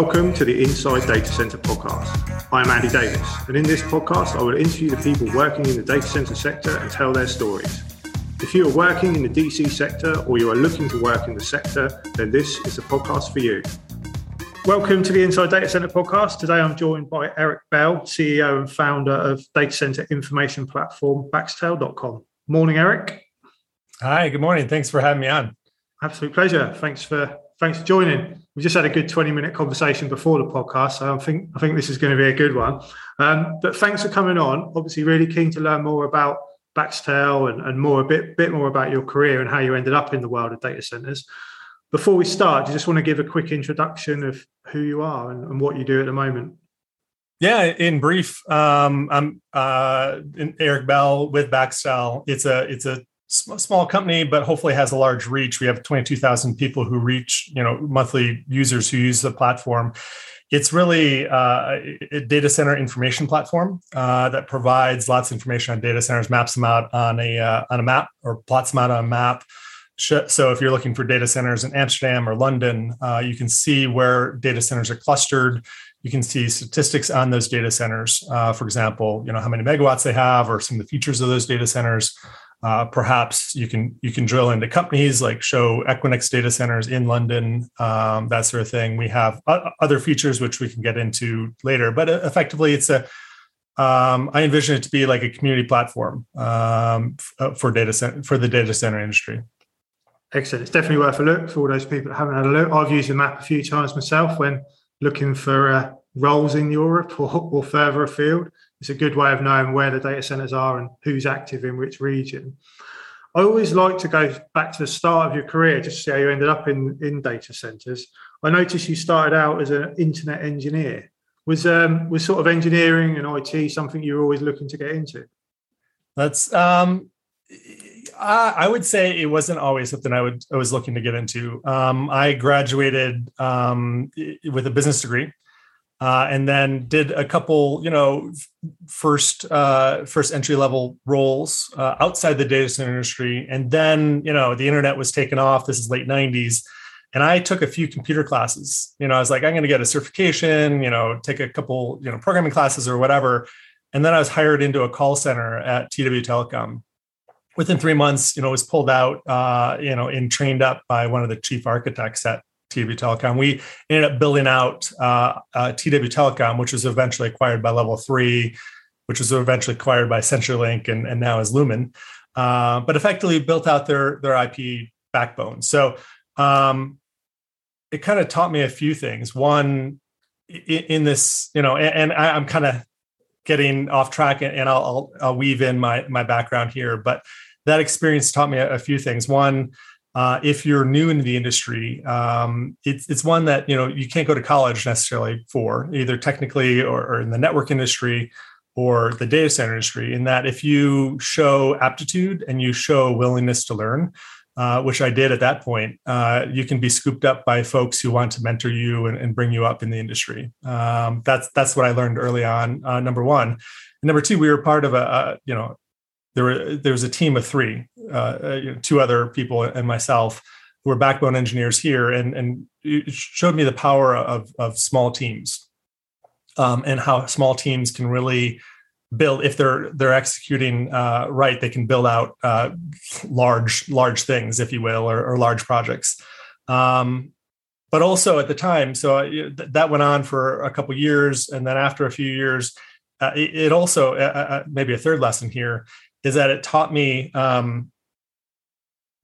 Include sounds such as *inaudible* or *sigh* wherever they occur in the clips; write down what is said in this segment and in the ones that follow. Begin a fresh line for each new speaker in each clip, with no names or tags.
Welcome to the Inside Data Center podcast. I'm Andy Davis, and in this podcast, I will interview the people working in the data center sector and tell their stories. If you are working in the DC sector or you are looking to work in the sector, then this is the podcast for you. Welcome to the Inside Data Center podcast. Today I'm joined by Eric Bell, CEO and founder of data center information platform Baxtel.com. Morning, Eric.
Hi, good morning. Thanks for having me on.
Absolute pleasure. Thanks for thanks for joining. We just had a good 20 minute conversation before the podcast, so I think I think this is going to be a good one. Um, but thanks for coming on. Obviously, really keen to learn more about Baxtel and, and more a bit bit more about your career and how you ended up in the world of data centers. Before we start, do you just want to give a quick introduction of who you are and, and what you do at the moment?
Yeah, in brief, um, I'm uh, Eric Bell with Baxtel. It's a it's a small company, but hopefully has a large reach. We have 22,000 people who reach, you know, monthly users who use the platform. It's really uh, a data center information platform uh, that provides lots of information on data centers, maps them out on a uh, on a map or plots them out on a map. So if you're looking for data centers in Amsterdam or London, uh, you can see where data centers are clustered. You can see statistics on those data centers. Uh, for example, you know how many megawatts they have, or some of the features of those data centers. Uh, perhaps you can you can drill into companies like show Equinix data centers in London, um, that sort of thing. We have other features which we can get into later, but uh, effectively, it's a um, I envision it to be like a community platform um, uh, for data center for the data center industry.
Excellent. It's definitely worth a look for all those people that haven't had a look. I've used the map a few times myself when looking for uh, roles in Europe or, or further afield it's a good way of knowing where the data centers are and who's active in which region. I always like to go back to the start of your career just to see how you ended up in, in data centers. I noticed you started out as an internet engineer. Was um, was sort of engineering and IT something you were always looking to get into?
That's um, I, I would say it wasn't always something I would I was looking to get into. Um, I graduated um, with a business degree uh, and then did a couple, you know, first uh, first entry level roles uh, outside the data center industry, and then you know the internet was taken off. This is late '90s, and I took a few computer classes. You know, I was like, I'm going to get a certification. You know, take a couple, you know, programming classes or whatever, and then I was hired into a call center at TW Telecom. Within three months, you know, was pulled out, uh, you know, and trained up by one of the chief architects at TW Telecom. We ended up building out uh, uh, TW Telecom, which was eventually acquired by Level Three, which was eventually acquired by CenturyLink, and, and now is Lumen. Uh, but effectively built out their their IP backbone. So um, it kind of taught me a few things. One, in, in this, you know, and, and I, am kind of getting off track, and I'll, I'll, I'll weave in my my background here, but that experience taught me a, a few things. One uh, if you're new into the industry, um, it's, it's one that you know you can't go to college necessarily for either technically or, or, in the network industry or the data center industry. In that, if you show aptitude and you show willingness to learn, uh, which I did at that point, uh, you can be scooped up by folks who want to mentor you and, and bring you up in the industry. Um, that's that's what I learned early on. Uh, number one, and number two, we were part of a, a you know there were there was a team of three, uh, uh, you know, two other people and myself who were backbone engineers here, and and it showed me the power of of small teams, um, and how small teams can really build if they're they're executing uh, right they can build out uh, large large things if you will or, or large projects. Um, but also at the time so uh, th- that went on for a couple years and then after a few years uh, it, it, also uh, maybe a third lesson here is that it taught me um,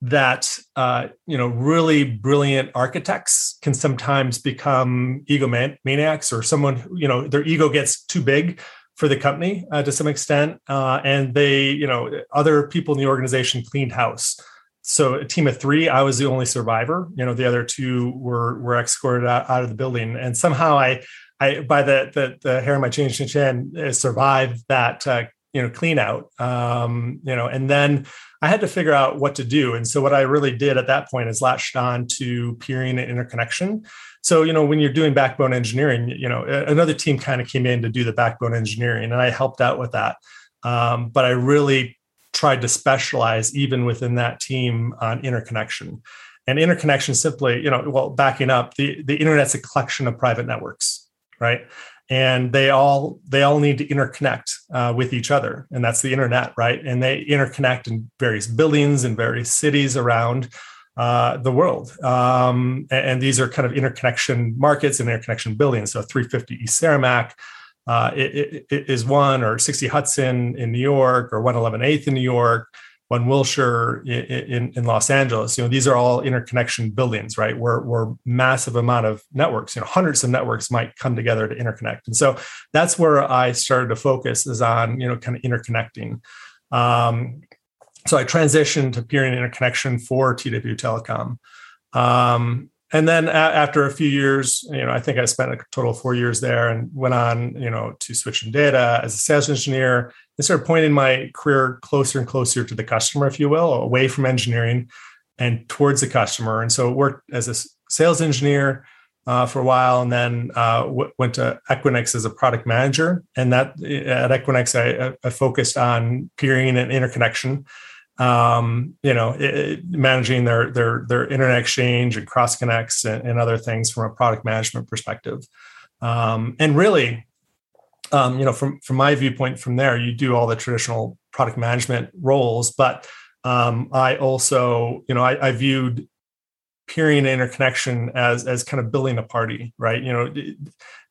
that uh, you know really brilliant architects can sometimes become egomaniacs or someone who, you know their ego gets too big for the company uh, to some extent uh, and they you know other people in the organization cleaned house. So a team of three i was the only survivor. You know the other two were were escorted out, out of the building. And somehow i i by the the, the hair on my chin chin chin uh, survived that uh, you know clean out um, you know and then i had to figure out what to do. And so what i really did at that point is latched on to peering and interconnection. So you know when you're doing backbone engineering you know another team kind of came in to do the backbone engineering and i helped out with that. Um, but i really tried to specialize even within that team on interconnection. And interconnection simply, you know, well, backing up, the, the internet's a collection of private networks, right? And they all they all need to interconnect uh, with each other, and that's the internet, right? And they interconnect in various buildings and various cities around uh, the world. Um, and, and, these are kind of interconnection markets and interconnection buildings. So 350 East Cermak uh, it, it is one, or 60 Hudson in New York, or 111 8th in New York, one Wilshire in, in, Los Angeles. You know, these are all interconnection buildings, right? Where, where massive amount of networks, you know, hundreds of networks might come together to interconnect. And so that's where I started to focus is on, you know, kind of interconnecting. Um, so I transitioned to peering interconnection for TW Telecom. Um, and then a- after a few years, you know, I think I spent a total of four years there and went on, you know, to Switch and Data as a sales engineer and of pointed my career closer and closer to the customer, if you will, away from engineering and towards the customer. And so worked as a sales engineer uh, for a while, and then uh, w- went to Equinix as a product manager. And that at Equinix, I, I focused on peering and interconnection um, you know, it, managing their their their internet exchange and cross connects and, and other things from a product management perspective. Um, and really, um, you know, from from my viewpoint, from there, you do all the traditional product management roles, but um, I also, you know, I, I viewed peering interconnection as as kind of building a party, right? You know,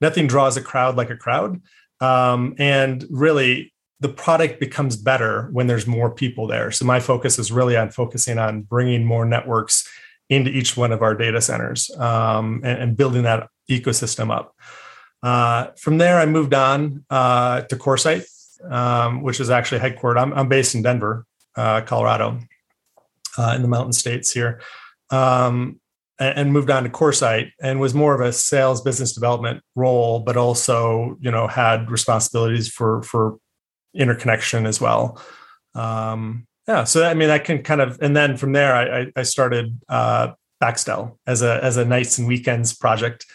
nothing draws a crowd like a crowd. Um, and really the product becomes better when there's more people there. So my focus is really on focusing on bringing more networks into each one of our data centers um, and, and, building that ecosystem up. Uh, from there, I moved on uh, to CoreSite, um, which is actually headquartered. I'm, I'm based in Denver, uh, Colorado, uh, in the Mountain States here, um, and, and, moved on to CoreSite and was more of a sales business development role, but also you know had responsibilities for for interconnection as well. Um, yeah, so I mean, I can kind of, and then from there, I, I started uh, Baxtel as a as a nights and weekends project.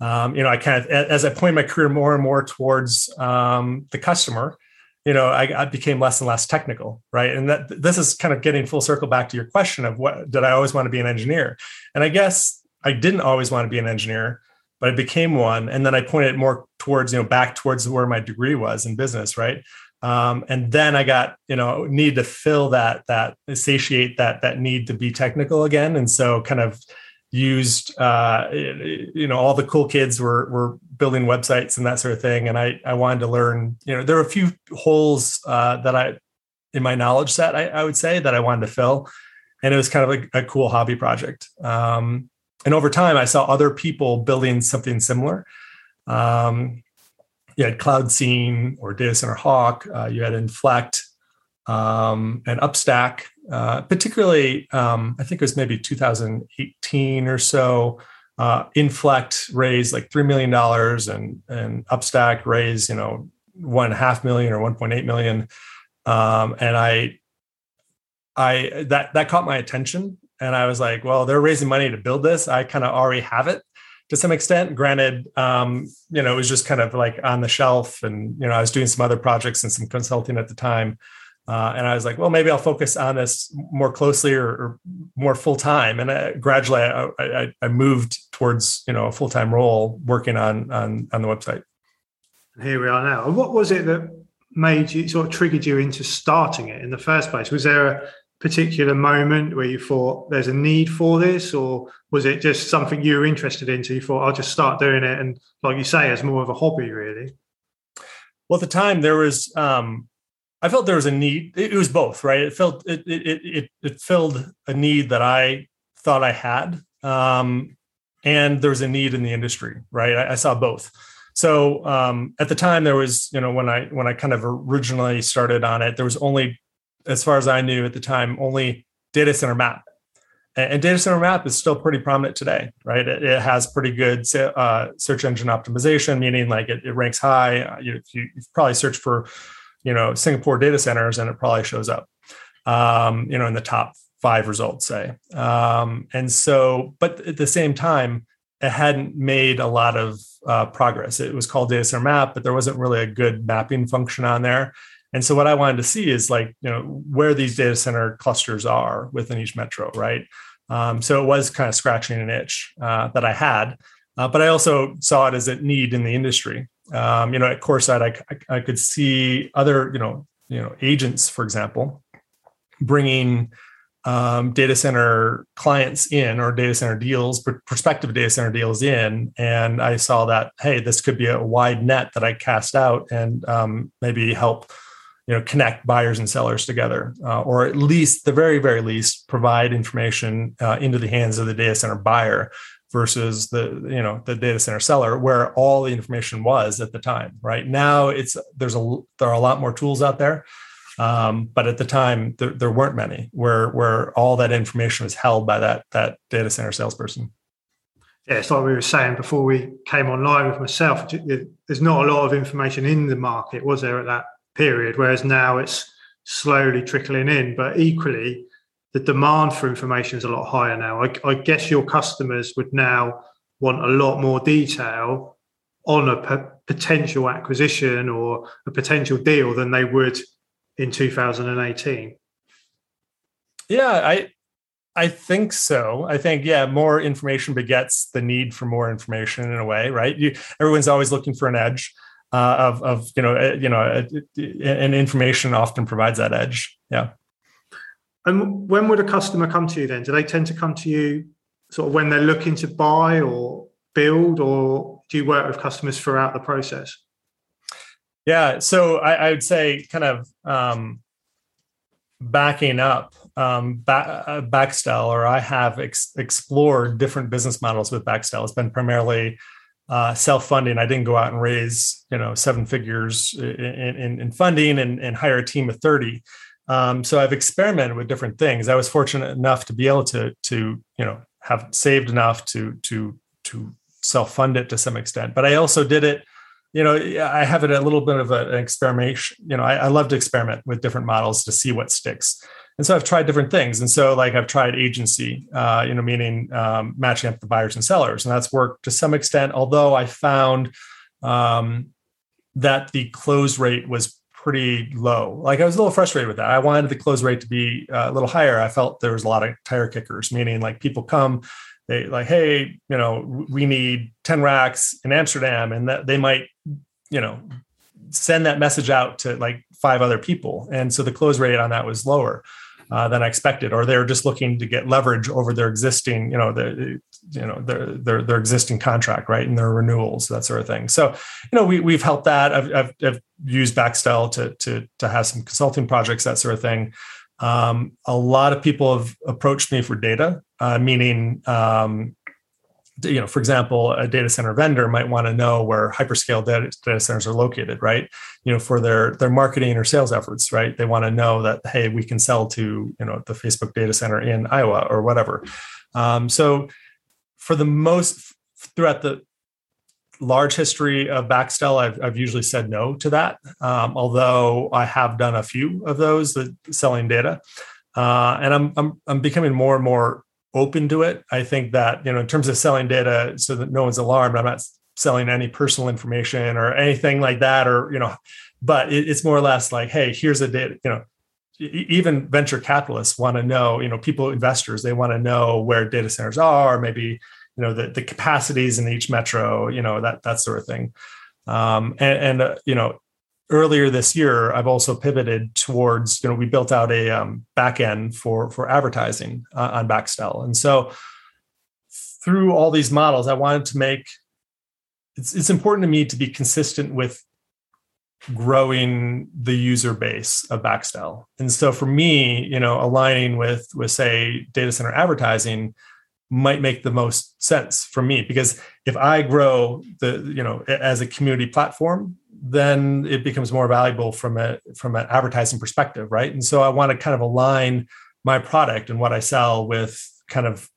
Um, you know, I kind of as I point my career more and more towards um, the customer, you know, I, I, became less and less technical, right? And that this is kind of getting full circle back to your question of what did I always want to be an engineer? And I guess I didn't always want to be an engineer, but I became one. And then I pointed more towards, you know, back towards where my degree was in business, right? Um, and then I got you know need to fill that that satiate that that need to be technical again, and so kind of used uh, you know all the cool kids were were building websites and that sort of thing, and I I wanted to learn you know there were a few holes uh, that I in my knowledge set I, I, would say that I wanted to fill, and it was kind of a, a cool hobby project. Um, and over time, I saw other people building something similar. Um, you had CloudScene or Data Center Hawk, uh, you had Inflect um, and Upstack. Uh, particularly, um, I think it was maybe 2018 or so. Uh, Inflect raised like three million dollars, and and Upstack raised you know one half million or 1.8 million. Um, and I, I that that caught my attention, and I was like, well, they're raising money to build this. I kind of already have it to some extent. Granted, um, you know, it was just kind of like on the shelf, and you know, I was doing some other projects and some consulting at the time. Uh, and I was like, well, maybe I'll focus on this more closely or, or more full time. And I, gradually, I, I, I, moved towards you know a full time role working on on on the website.
Here we are now. What was it that made you sort of triggered you into starting it in the first place? Was there a particular moment where you thought there's a need for this, or was it just something you were interested in? So you thought I'll just start doing it, and like you say, as more of a hobby, really.
Well, at the time there was, um, I felt there was a need. It, was both, right? It felt it it it it filled a need that I thought I had, um, and there was a need in the industry, right? I, I saw both. So um, at the time, there was, you know, when I when I kind of originally started on it, there was only as far as I knew at the time, only data center map. And data center map is still pretty prominent today, right? It, it has pretty good uh, search engine optimization, meaning like it, it ranks high. Uh, you, you, you, probably search for, you know, Singapore data centers, and it probably shows up, um, you know, in the top five results, say. Um, and so, but at the same time, it hadn't made a lot of uh, progress. It was called data center map, but there wasn't really a good mapping function on there. And so what I wanted to see is like, you know, where these data center clusters are within each metro, right? Um, so it was kind of scratching an itch uh, that I had, uh, but I also saw it as a need in the industry. Um, you know, at CoreSite, I, I, I could see other, you know, you know, agents, for example, bringing um, data center clients in or data center deals, prospective data center deals in, and I saw that hey, this could be a wide net that I cast out and um, maybe help you know connect buyers and sellers together, uh, or at least the very very least provide information uh, into the hands of the data center buyer versus the you know the data center seller where all the information was at the time right now it's there's a there are a lot more tools out there um, but at the time, there, there weren't many where where all that information was held by that that data center salesperson.
Yeah, it's like we were saying before we came online with myself. There's not a lot of information in the market, was there, at that period? Whereas now it's slowly trickling in. But equally, the demand for information is a lot higher now. I, I guess your customers would now want a lot more detail on a p- potential acquisition or a potential deal than they would in 2018?
Yeah, I I think so. I think yeah, more information begets the need for more information in a way, right? You, everyone's always looking for an edge uh, of of you know uh, you know, uh, and information often provides that edge. Yeah.
And when would a customer come to you then? Do they tend to come to you sort of when they're looking to buy or build, or do you work with customers throughout the process?
Yeah, so I, I would say kind of um, backing up um, uh, Baxtel, or I have ex- explored different business models with Baxtel. It's been primarily uh, self-funding. I didn't go out and raise, you know, seven figures in, in, in funding and, and, hire a team of 30. Um, so I've experimented with different things. I was fortunate enough to be able to, to, you know, have saved enough to, to, to self-fund it to some extent, but I also did it you know, I have it a little bit of an experimentation. You know, I, I, love to experiment with different models to see what sticks. And so I've tried different things. And so, like, I've tried agency, uh, you know, meaning um, matching up the buyers and sellers, and that's worked to some extent. Although I found um, that the close rate was pretty low. Like, I was a little frustrated with that. I wanted the close rate to be uh, a little higher. I felt there was a lot of tire kickers, meaning like people come they like hey you know we need 10 racks in amsterdam and that they might you know send that message out to like five other people and so the close rate on that was lower uh, than i expected or they're just looking to get leverage over their existing you know the you know their their, their existing contract right and their renewals that sort of thing. So you know we, we've helped that. I've, I've, I've used Baxtel to to to have some consulting projects that sort of thing. Um, a lot of people have approached me for data, uh, meaning, um, you know, for example, a data center vendor might want to know where hyperscale data, data centers are located, right? You know, for their their marketing or sales efforts, right? They want to know that hey, we can sell to you know the Facebook data center in Iowa or whatever. Um, so, for the most throughout the large history of Baxtel, I've, I've usually said no to that. Um, although I have done a few of those that selling data, uh, and I'm, I'm I'm becoming more and more open to it. I think that you know, in terms of selling data, so that no one's alarmed, I'm not selling any personal information or anything like that, or you know, but it, it's more or less like, hey, here's a data, you know. Even venture capitalists want to know, you know, people, investors, they want to know where data centers are, maybe you know the, the capacities in each metro you know that that sort of thing um, and, and uh, you know earlier this year i've also pivoted towards you know we built out a um, back end for for advertising uh, on baxtel and so through all these models i wanted to make it's, it's important to me to be consistent with growing the user base of baxtel and so for me you know aligning with with say data center advertising might make the most sense for me because if i grow the you know as a community platform then it becomes more valuable from a from an advertising perspective right? And so i want to kind of align my product and what i sell with kind of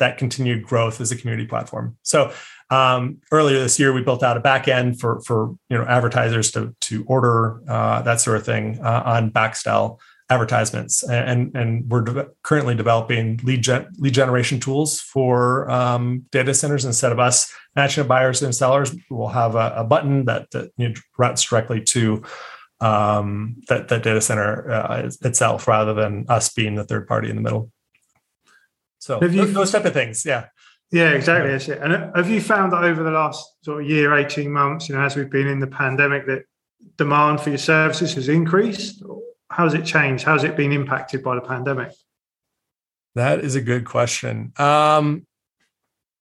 that continued growth as a community platform. So um, earlier this year we built out a back end for for you know advertisers to to order uh, that sort of thing uh, on baxtel advertisements and and we're de- currently developing lead gen- lead generation tools for um, data centers instead of us matching buyers and sellers we'll have a, a button that, that you know, routes directly to um, that, that data center uh, itself rather than us being the third party in the middle So have you, those type of things, yeah.
Yeah, exactly. That's it. And have you found that over the last sort of year, 18 months, you know, as we've been in the pandemic, that demand for your services has increased? How has it changed? How has it been impacted by the pandemic?
That is a good question. Um,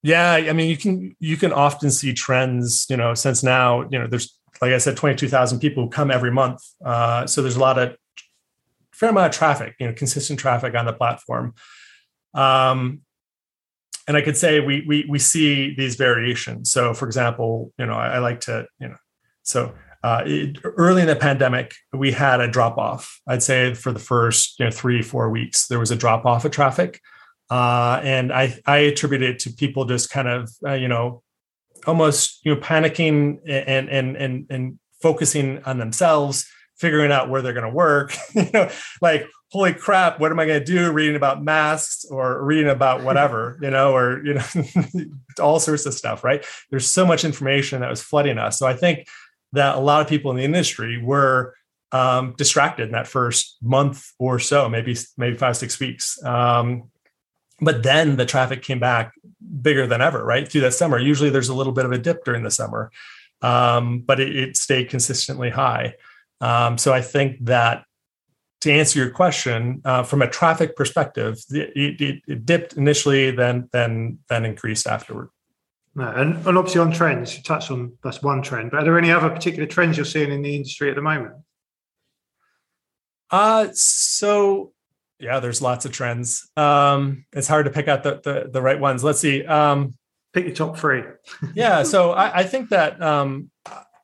yeah, I mean, you can you can often see trends. You know, since now, you know, there's like I said, twenty two thousand people who come every month. Uh, so there's a lot of fair amount of traffic. You know, consistent traffic on the platform. Um, and I could say we we we see these variations. So, for example, you know, I, I like to you know, so uh, it, early in the pandemic, we had a drop off. I'd say for the first you know three four weeks, there was a drop off of traffic, uh, and I I attribute it to people just kind of uh, you know almost you know panicking and and and and focusing on themselves, figuring out where they're going to work. *laughs* you know, like holy crap, what am I going to do? Reading about masks or reading about whatever, *laughs* you know, or you know, *laughs* all sorts of stuff. Right? There's so much information that was flooding us. So I think that a lot of people in the industry were um, distracted in that first month or so, maybe maybe five six weeks. Um, but then the traffic came back bigger than ever, right through that summer. Usually there's a little bit of a dip during the summer, um, but it, it, stayed consistently high. Um, so I think that to answer your question, uh, from a traffic perspective, it, it, it dipped initially, then then then increased afterward.
No, and, and obviously on trends, you touched on that's one trend, but are there any other particular trends you're seeing in the industry at the moment?
Uh so yeah, there's lots of trends. Um, it's hard to pick out the, the, the right ones. Let's see. Um,
pick your top three. *laughs*
yeah, so I, I think that um,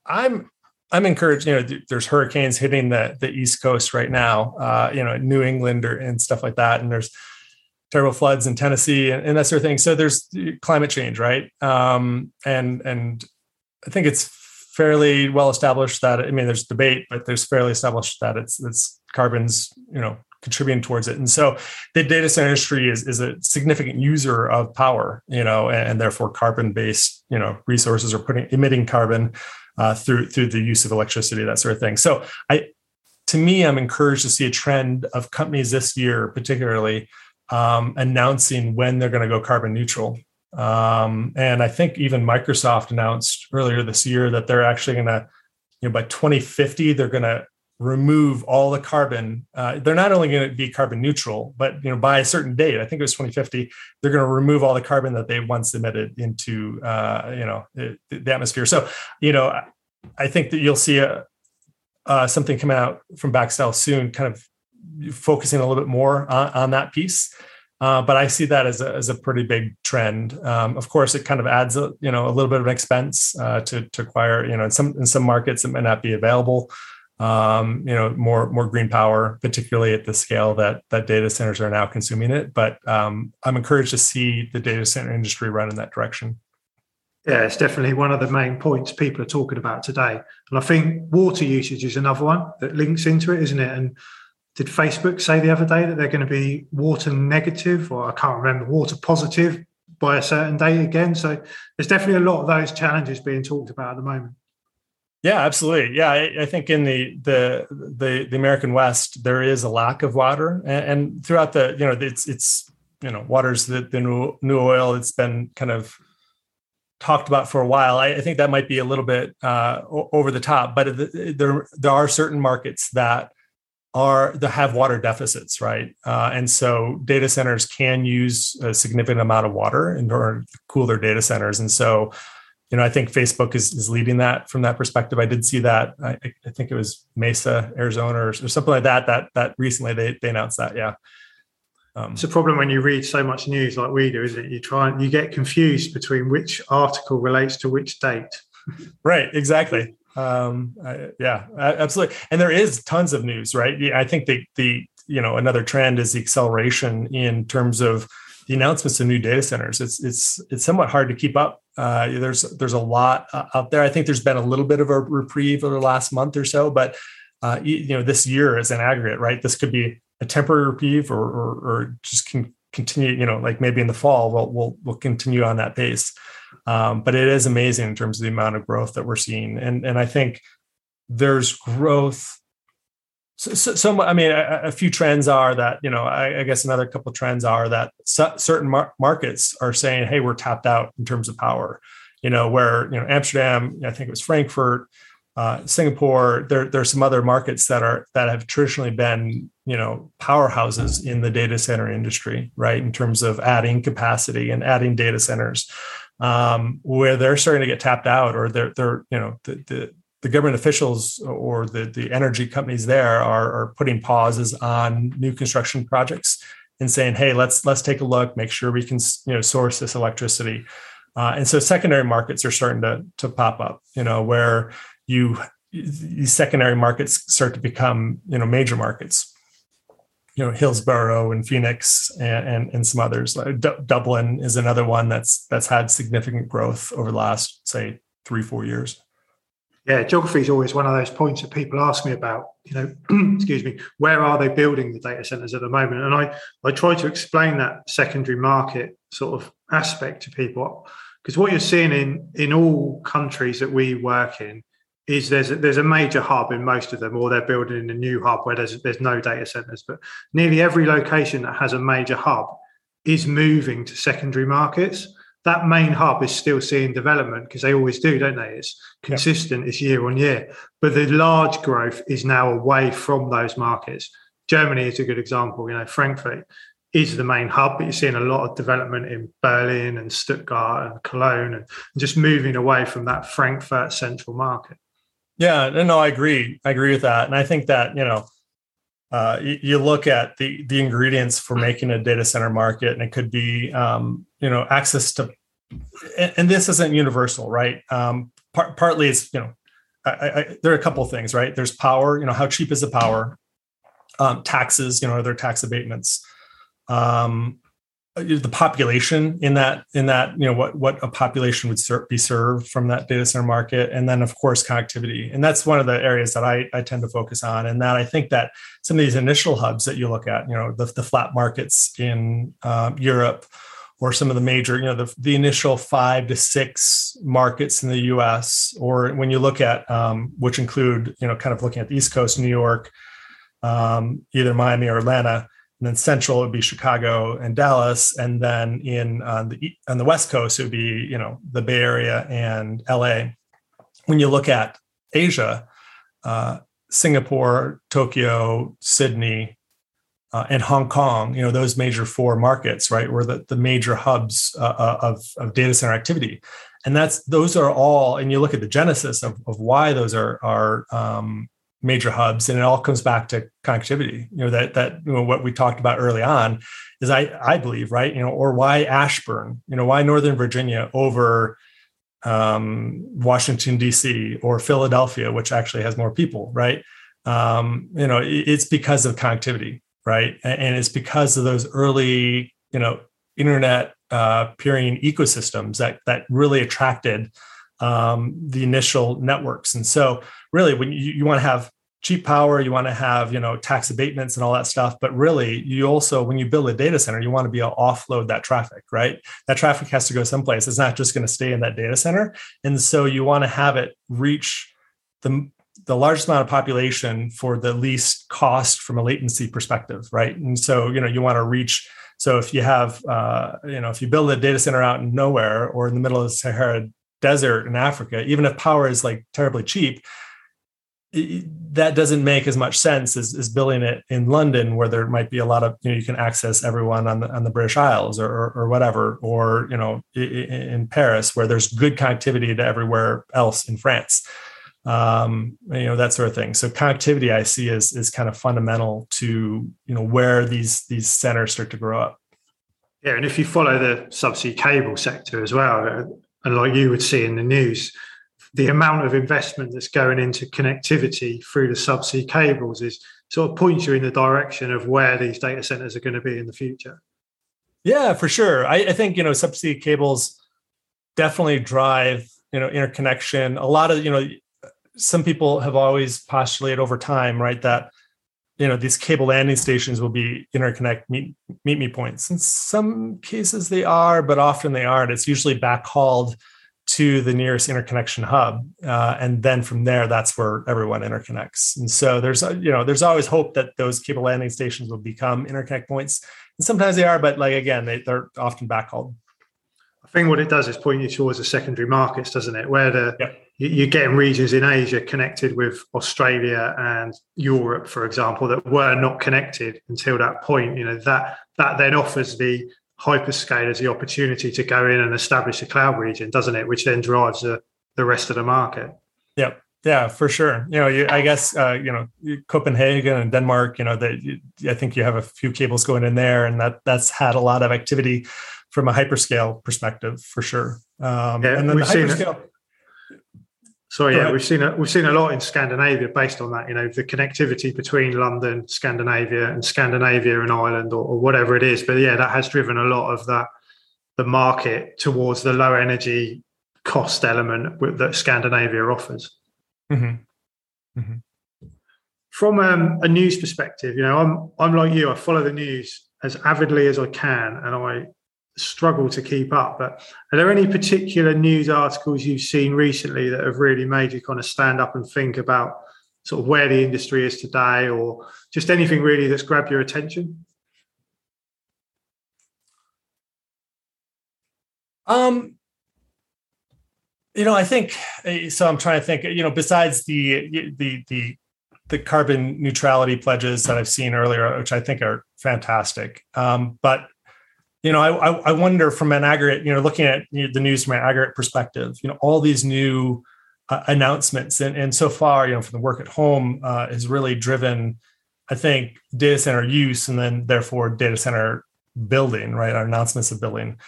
I'm I'm encouraged. You know, there's hurricanes hitting the the East Coast right now. Uh, you know, New England or, and stuff like that, and there's terrible floods in Tennessee and, and that sort of thing. So there's climate change, right? Um, and and I think it's fairly well established that I mean there's debate, but there's fairly established that it's it's carbon's you know contributing towards it. And so the data center industry is, is a significant user of power, you know, and, and therefore carbon based, you know, resources are putting emitting carbon uh, through through the use of electricity, that sort of thing. So I to me, I'm encouraged to see a trend of companies this year, particularly um, announcing when they're going to go carbon neutral. Um, and I think even Microsoft announced earlier this year that they're actually going to, you know, by 2050, they're going to remove all the carbon. Uh, they're not only going to be carbon neutral, but you know, by a certain date, I think it was 2050, they're going to remove all the carbon that they once emitted into, uh, you know, the, the, atmosphere. So, you know, I think that you'll see a, uh, something come out from Baxtel soon, kind of focusing a little bit more on, on that piece. Uh, but I see that as a, as a pretty big trend. Um, of course, it kind of adds a you know a little bit of an expense uh, to to acquire. You know, in some in some markets it may not be available. Um, you know, more more green power, particularly at the scale that that data centers are now consuming it. But um, I'm encouraged to see the data center industry run in that direction.
Yeah, it's definitely one of the main points people are talking about today. And I think water usage is another one that links into it, isn't it? And did Facebook say the other day that they're going to be water negative, or I can't remember, water positive by a certain date again? So there's definitely a lot of those challenges being talked about at the moment.
Yeah, absolutely. Yeah, I, I think in the, the the the American West there is a lack of water, and, and throughout the you know it's it's you know water's the, the new, new oil. It's been kind of talked about for a while. I, I think that might be a little bit uh, over the top, but there there are certain markets that are the have water deficits, right? Uh, and so data centers can use a significant amount of water in order to cool their data centers. And so, you know, I think Facebook is, is leading that from that perspective. I did see that. I, I think it was Mesa, Arizona, or, or, something like that. That that recently they they announced that. Yeah.
Um, it's a problem when you read so much news like we do, isn't it? You try and you get confused between which article relates to which date.
right. Exactly um I, yeah absolutely. And there is tons of news right? I think the the you know another trend is the acceleration in terms of the announcements of new data centers. It's it's it's somewhat hard to keep up. Uh, there's there's a lot uh, out there. I think there's been a little bit of a reprieve over the last month or so but uh, you, know this year is an aggregate right? This could be a temporary reprieve or or, or just can continue you know like maybe in the fall we'll we'll, we'll continue on that pace um, but it is amazing in terms of the amount of growth that we're seeing. And, and I think there's growth So, so, so, I mean, a, a, few trends are that you know, I, I guess another couple trends are that certain mar- markets are saying, "Hey, we're tapped out in terms of power." You know, where you know Amsterdam, I think it was Frankfurt, uh, Singapore. There, there are some other markets that are that have traditionally been you know powerhouses in the data center industry, right? In terms of adding capacity and adding data centers, um, where they're starting to get tapped out, or they're they're you know the, the the government officials or the, the energy companies there are, are putting pauses on new construction projects and saying, "Hey, let's let's take a look, make sure we can you know source this electricity." Uh, and so secondary markets are starting to to pop up, you know, where you these secondary markets start to become you know major markets. You know, Hillsboro and Phoenix and and, and some others. D- Dublin is another one that's that's had significant growth over the last say three four years.
Yeah, geography is always one of those points that people ask me about. You know, *clears throat* excuse me, where are they building the data centers at the moment? And I, I try to explain that secondary market sort of aspect to people because what you're seeing in in all countries that we work in is there's a, there's a major hub in most of them, or they're building a new hub where there's there's no data centers. But nearly every location that has a major hub is moving to secondary markets that main hub is still seeing development because they always do, don't they? It's consistent, yeah. it's year on year. But the large growth is now away from those markets. Germany is a good example. You know, Frankfurt is the main hub, but you're seeing a lot of development in Berlin and Stuttgart and Cologne and just moving away from that Frankfurt central market.
Yeah, no, I agree. I agree with that. And I think that, you know, uh, you, you, look at the the ingredients for making a data center market, and it could be um, you know access to, and, and, this isn't universal, right? Um, par- partly it's you know I, I, there are a couple things, right? There's power. You know, how cheap is the power? Um, taxes. You know, are there tax abatements? Um, the population in that in that you know what what a population would ser- be served from that data center market and then of course connectivity. And that's one of the areas that I, I tend to focus on and that i think that some of these initial hubs that you look at you know the, the FLAP markets in um, europe or some of the major you know the, the initial five to six markets in the us or when you look at um, which include you know kind of looking at the east coast new york um, either miami or atlanta and then central would be Chicago and Dallas, and then in on the on the West Coast it would be you know the Bay Area and LA. When you look at Asia, uh, Singapore, Tokyo, Sydney, uh, and Hong Kong, you know those major four markets, right, were the, the major hubs uh, uh of, of data center activity, and that's those are all. And you look at the genesis of, of why those are are um, major hubs and it all comes back to connectivity. You know that that you know what we talked about early on is i i believe right you know or why ashburn you know why northern virginia over um, washington d.c or philadelphia which actually has more people right? Um, you know it's because of connectivity right? And it's because of those early you know internet uh, peering ecosystems that that really attracted um, the initial networks. And so, really, when you, you want to have cheap power, you want to have you know tax abatements and all that stuff. But really, you also when you build a data center, you want to be able to offload that traffic, right? That traffic has to go someplace. It's not just going to stay in that data center. And so, you want to have it reach the the largest amount of population for the least cost from a latency perspective, right? And so, you know, you want to reach. So if you have, uh, you know, if you build a data center out in nowhere or in the middle of the Sahara desert in Africa, even if power is like terribly cheap, that doesn't make as much sense as, as building it in London, where there might be a lot of you know you can access everyone on the on the British Isles or or, or whatever, or you know in Paris where there's good connectivity to everywhere else in France. Um, you know that sort of thing. So connectivity, I see is is kind of fundamental to you know where these these centers start to grow up.
Yeah, and if you follow the subsea cable sector as well, and like you would see in the news, the amount of investment that's going into connectivity through the subsea cables is sort of points you in the direction of where these data centers are going to be in the future.
Yeah, for sure. I, I think you know subsea cables definitely drive you know interconnection. A lot of you know some people have always postulated over time, right, that you know these cable landing stations will be interconnect meet, meet me points in some cases they are but often they aren't it's usually backhauled to the nearest interconnection hub uh, and then from there that's where everyone interconnects. And so there's you know there's always hope that those cable landing stations will become interconnect points. And sometimes they are but like again they, they're often backhauled.
I think what it does is point you towards the secondary markets doesn't it? Where the yep. you're getting regions in asia connected with australia and europe for example that were not connected until that point. You know that that then offers the hyperscalers the opportunity to go in and establish a cloud region, doesn't it? Which then drives the, the rest of the market.
Yep. Yeah, for sure. You know, you, I guess uh, you know Copenhagen and Denmark. You know, that I think you have a few cables going in there, and that that's had a lot of activity from a hyperscale perspective for sure. Um, yeah, and then we've the hyperscale,
seen so yeah, we've seen a, we've seen a lot in Scandinavia based on that. You know, the connectivity between London, Scandinavia, and Scandinavia and Ireland, or, or whatever it is. But yeah, that has driven a lot of that the market towards the low energy cost element that Scandinavia offers. Mm-hmm. Mm-hmm. From um, a news perspective, you know, I'm I'm like you. I follow the news as avidly as I can, and I struggle to keep up. But are there any particular news articles you've seen recently that have really made you kind of stand up and think about sort of where the industry is today, or just anything really that's grabbed your attention?
Um, you know, I think so. I'm trying to think. You know, besides the the the the carbon neutrality pledges that I've seen earlier, which I think are fantastic. Um, but you know, I, I wonder from an aggregate, you know, looking at the news from an aggregate perspective, you know, all these new uh, announcements and, and so far, you know, from the work at home uh, has really driven, I think, data center use and then therefore data center building, right? Our announcements of building.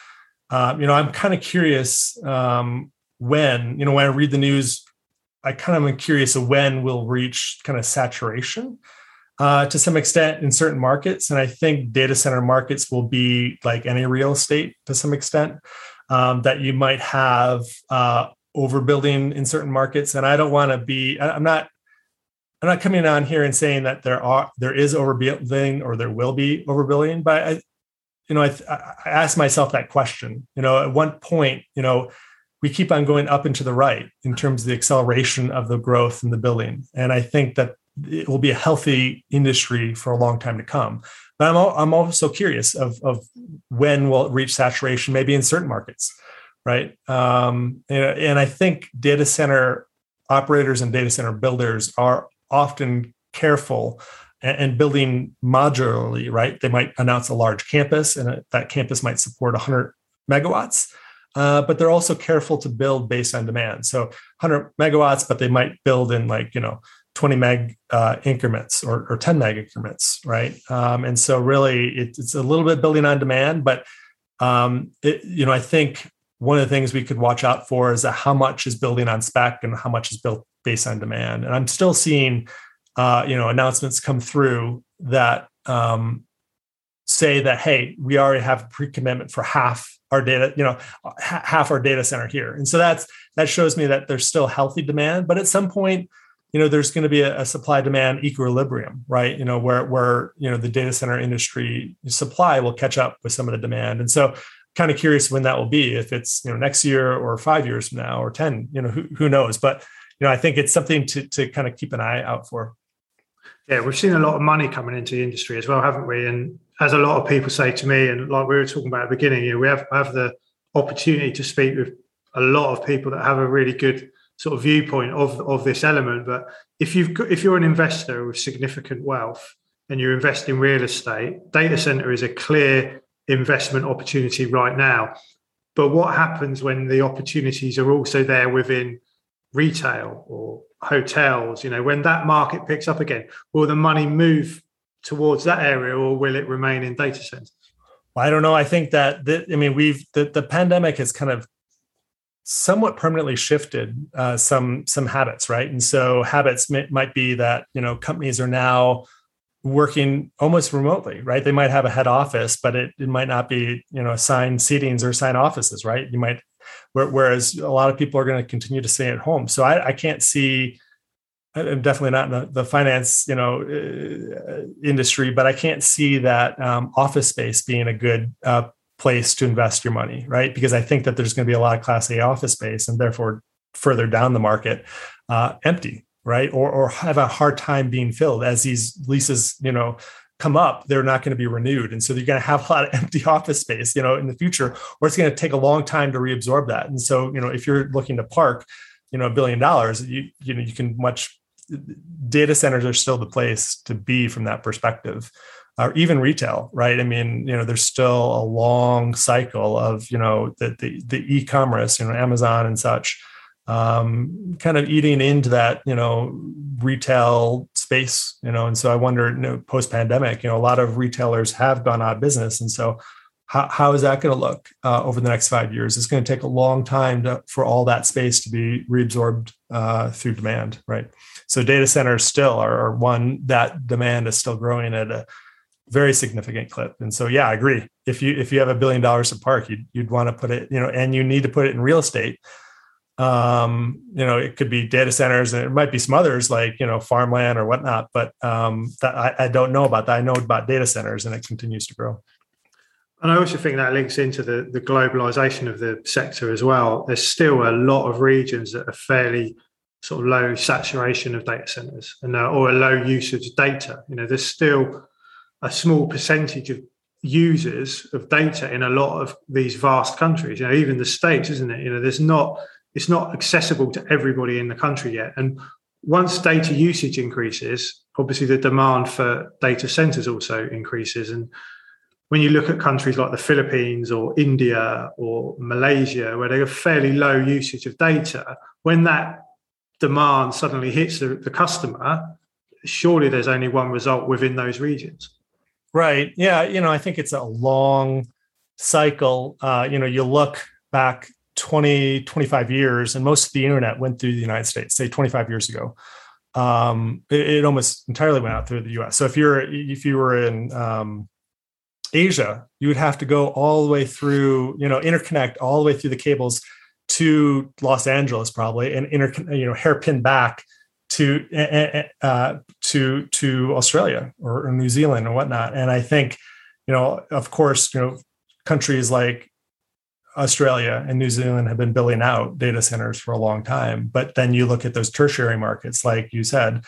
Uh, you know, I'm kind of curious um, when, you know, when I read the news, I kind of am curious of when we'll reach kind of saturation uh, to some extent in certain markets. And I think data center markets will be like any real estate to some extent, um, that you might have uh, overbuilding in certain markets. And I don't want to be, I'm not. I'm not coming on here and saying that there are there is overbuilding or there will be overbuilding, but I, you know, I, I asked myself that question. You know, at one point, you know, we keep on going up and to the right in terms of the acceleration of the growth in the building, and I think that it will be a healthy industry for a long time to come. But I'm, I'm also curious of, of when will it reach saturation, maybe in certain markets, right? Um, and, and I think data center operators and data center builders are often careful and, building modularly, right? They might announce a large campus, and that campus might support 100 megawatts. Uh, but they're also careful to build based on demand. So 100 megawatts, but they might build in like you know 20 meg uh, increments or, or, 10 meg increments, right? Um, and so really it, it's a little bit building on demand, but um, it, you know, I think one of the things we could watch out for is how much is building on spec and how much is built based on demand. And I'm still seeing, uh, you know, announcements come through that um, say that, hey, we already have pre-commitment for half our data, you know, half our data center here. And so that's that shows me that there's still healthy demand, but at some point, you know there's going to be a, a supply demand equilibrium right? You know where where you know the data center industry supply will catch up with some of the demand. And so kind of curious when that will be if it's you know next year or five years from now or 10 you know who, who knows? But you know i think it's something to to kind of keep an eye out for.
Yeah we've seen a lot of money coming into the industry as well haven't we? And as a lot of people say to me and like we were talking about at the beginning you know we have have the opportunity to speak with a lot of people that have a really good sort of viewpoint of of this element. But if you've got, if you're an investor with significant wealth and you invest in real estate, data center is a clear investment opportunity right now. But what happens when the opportunities are also there within retail or hotels? You know, when that market picks up again, will the money move towards that area or will it remain in data centers?
I don't know. I think that, that I mean, we've the, the pandemic has kind of somewhat permanently shifted uh, some some habits, right? And so habits might be that you know companies are now working almost remotely, right? They might have a head office, but it, it might not be you know assigned seatings or assigned offices, right? You might whereas a lot of people are going to continue to stay at home. So I, I can't see. I'm definitely not in the, the finance, you know, uh, industry, but I can't see that um, office space being a good uh, place to invest your money, right? Because I think that there's going to be a lot of Class A office space, and therefore further down the market, uh, empty, right? Or or have a hard time being filled as these leases, you know, come up, they're not going to be renewed. And so you're going to have a lot of *laughs* empty office space, you know, in the future, or it's going to take a long time to reabsorb that. And so, you know, if you're looking to park, you know, a billion dollars, you, you know, you can much data centers are still the place to be from that perspective. Or even retail, right? I mean, you know, there's still a long cycle of, you know, the the, the e-commerce, you know, Amazon and such, um, kind of eating into that, you know, retail space, you know. And so I wonder, you know, post pandemic, you know, a lot of retailers have gone out of business. And so how, how is that going to look uh, over the next five years? It's going to take a long time to, for all that space to be reabsorbed uh, through demand, right? So data centers still are, are one that demand is still growing at a very significant clip. And so, yeah, I agree. If you if you have a billion dollars to park, you'd, you'd want to put it, you know, and you need to put it in real estate um, you know, it could be data centers and it might be some others like, you know, farmland or whatnot, but um, that, I, I don't know about that. I know about data centers and it continues to grow.
And I also think that links into the, the globalization of the sector as well. There's still a lot of regions that are fairly sort of low saturation of data centers and uh, or a low usage of data. You know, there's still a small percentage of users of data in a lot of these vast countries. You know, even the states, isn't it? You know, there's not it's not accessible to everybody in the country yet. And once data usage increases, obviously the demand for data centers also increases. And when you look at countries like the Philippines or India or Malaysia, where they have fairly low usage of data, when that demand suddenly hits the, the customer, surely there's only one result within those regions.
Right. Yeah. You know, I think it's a long cycle. Uh, you know, you look back 20, 25 years, and most of the internet went through the United States, say 25 years ago. Um, it, it, almost entirely went out through the US. So if you're if you were in um, Asia, you would have to go all the way through, you know, interconnect all the way through the cables to Los Angeles, probably, and inter, you know, hairpin back to uh, to to Australia or, or New Zealand or whatnot. And I think, you know, of course, you know, countries like Australia and New Zealand have been building out data centers for a long time. But then you look at those tertiary markets, like you said,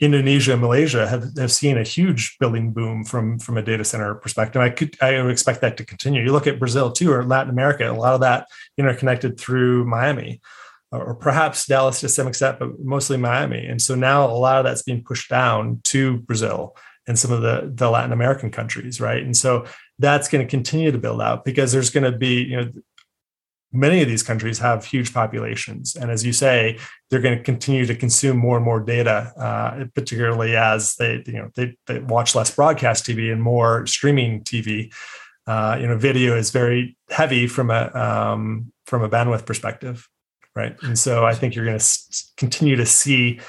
Indonesia and Malaysia have, have seen a huge building boom from, from a data center perspective. I could I would expect that to continue. You look at Brazil too, or Latin America, a lot of that interconnected through Miami, or perhaps Dallas to some extent, but mostly Miami. And so now a lot of that's being pushed down to Brazil and some of the, the Latin American countries, right? And so that's going to continue to build out because there's going to be, you know, many of these countries have huge populations and as you say they're going to continue to consume more and more data uh, particularly as they you know they, they, watch less broadcast tv and more streaming tv uh, you know video is very heavy from a um, from a bandwidth perspective right and so i think you're going to continue to see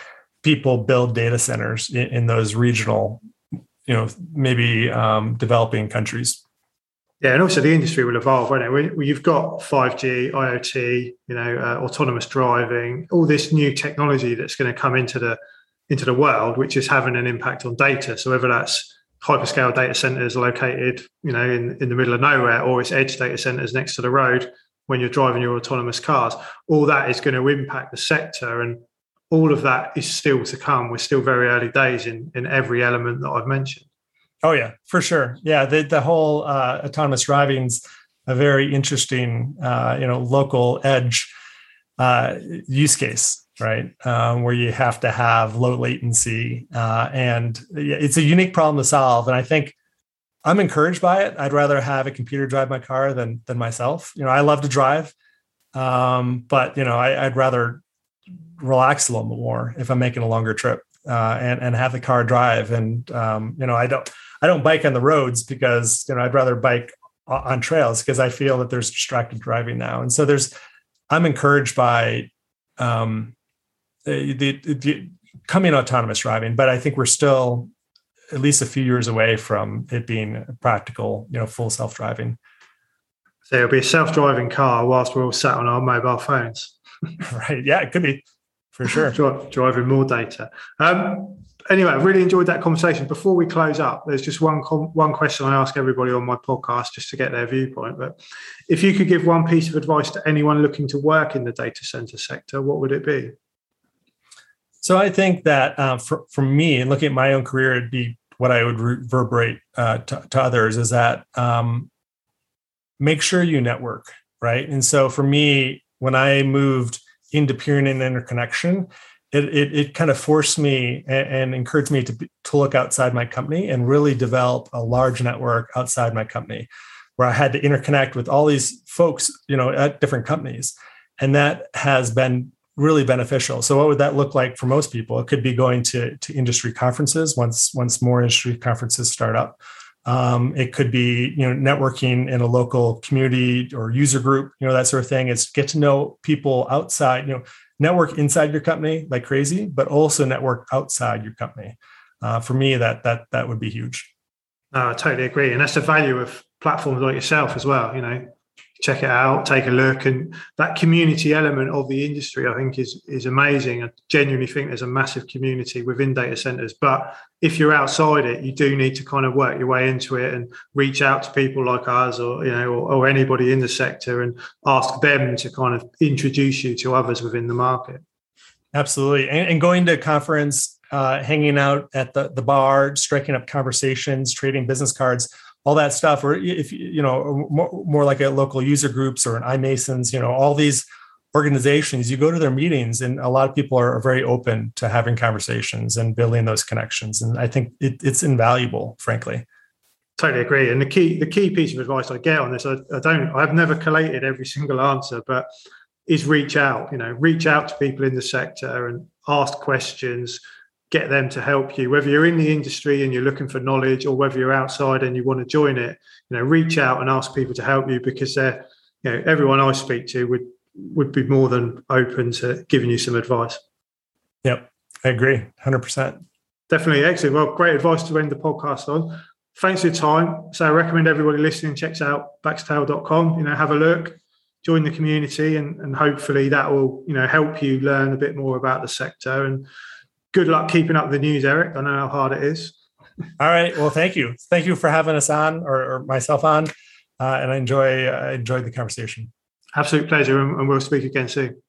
people build data centers in, in those regional you know maybe um, developing countries
yeah, and also the industry will evolve, won't it? You've got 5G, IoT, you know, uh, autonomous driving, all this new technology that's going to come into the into the world, which is having an impact on data. So whether that's hyperscale data centers located, you know, in, in the middle of nowhere, or it's edge data centers next to the road when you're driving your autonomous cars, all that is going to impact the sector, and all of that is still to come. We're still very early days in in every element that I've mentioned.
Oh yeah, for sure. Yeah, the the whole uh, autonomous driving's a very interesting, uh, you know, local edge uh, use case, right? Um, where you have to have low latency, uh, and it's a unique problem to solve. And I think I'm encouraged by it. I'd rather have a computer drive my car than than myself. You know, I love to drive, um, but you know, I, I'd rather relax a little bit more if I'm making a longer trip uh, and and have the car drive. And um, you know, I don't I don't bike on the roads because you know I'd rather bike on trails because I feel that there's distracted driving now. And so there's I'm encouraged by um, the, the, the coming autonomous driving, but I think we're still at least a few years away from it being practical, you know, full self driving.
So it'll be a self driving car whilst we're all sat on our mobile phones. *laughs*
right. Yeah, it could be for sure.
driving more data. Um, anyway, I really enjoyed that conversation. Before we close up, there's just one com- one question I ask everybody on my podcast just to get their viewpoint. But if you could give one piece of advice to anyone looking to work in the data center sector, what would it be?
So I think that uh, for, for me, and looking at my own career, it'd be what I would reverberate uh, to, to, others is that um, make sure you network, right? And so for me, when I moved into peering and interconnection, it, it, it, kind of forced me and, and encouraged me to, to look outside my company and really develop a large network outside my company where I had to interconnect with all these folks, you know, at different companies. And that has been really beneficial. So what would that look like for most people? It could be going to, to industry conferences once, once more industry conferences start up. Um, it could be, you know, networking in a local community or user group, you know, that sort of thing. It's get to know people outside, you know, network inside your company like crazy, but also network outside your company. Uh, for me, that that that would be huge.
I totally agree, and that's the value of platforms like yourself as well. You know, check it out, take a look, and that community element of the industry, I think, is is amazing. I genuinely think there's a massive community within data centers. But if you're outside it, you do need to kind of work your way into it and reach out to people like us, or you know, or, or anybody in the sector, and ask them to kind of introduce you to others within the market.
Absolutely, and, and going to a conference. Uh, hanging out at the, the bar, striking up conversations, trading business cards all that stuff or if you know more, more like a local user groups or an iMasons you know all these organizations you go to their meetings and a lot of people are very open to having conversations and building those connections. And i think it, it's invaluable frankly.
Totally agree. And the key the key piece of advice i get on this I, I don't i've never collated every single answer but is reach out you know reach out to people in the sector and ask questions get them to help you. Whether you're in the industry and you're looking for knowledge or whether you're outside and you want to join it you know reach out and ask people to help you because they're you know everyone i speak to would would be more than open to giving you some advice.
Yep i agree 100%
definitely excellent. Well great advice to end the podcast on. Thanks for your time. So i recommend everybody listening checks out baxtel.com you know have a look join the community and, and hopefully that will you know help you learn a bit more about the sector and good luck keeping up the news, Eric. I know how hard it is.
All right. Well, thank you. Thank you for having us on or, or myself on. Uh, and I enjoy uh, enjoyed the conversation.
Absolute pleasure, and we'll speak again soon.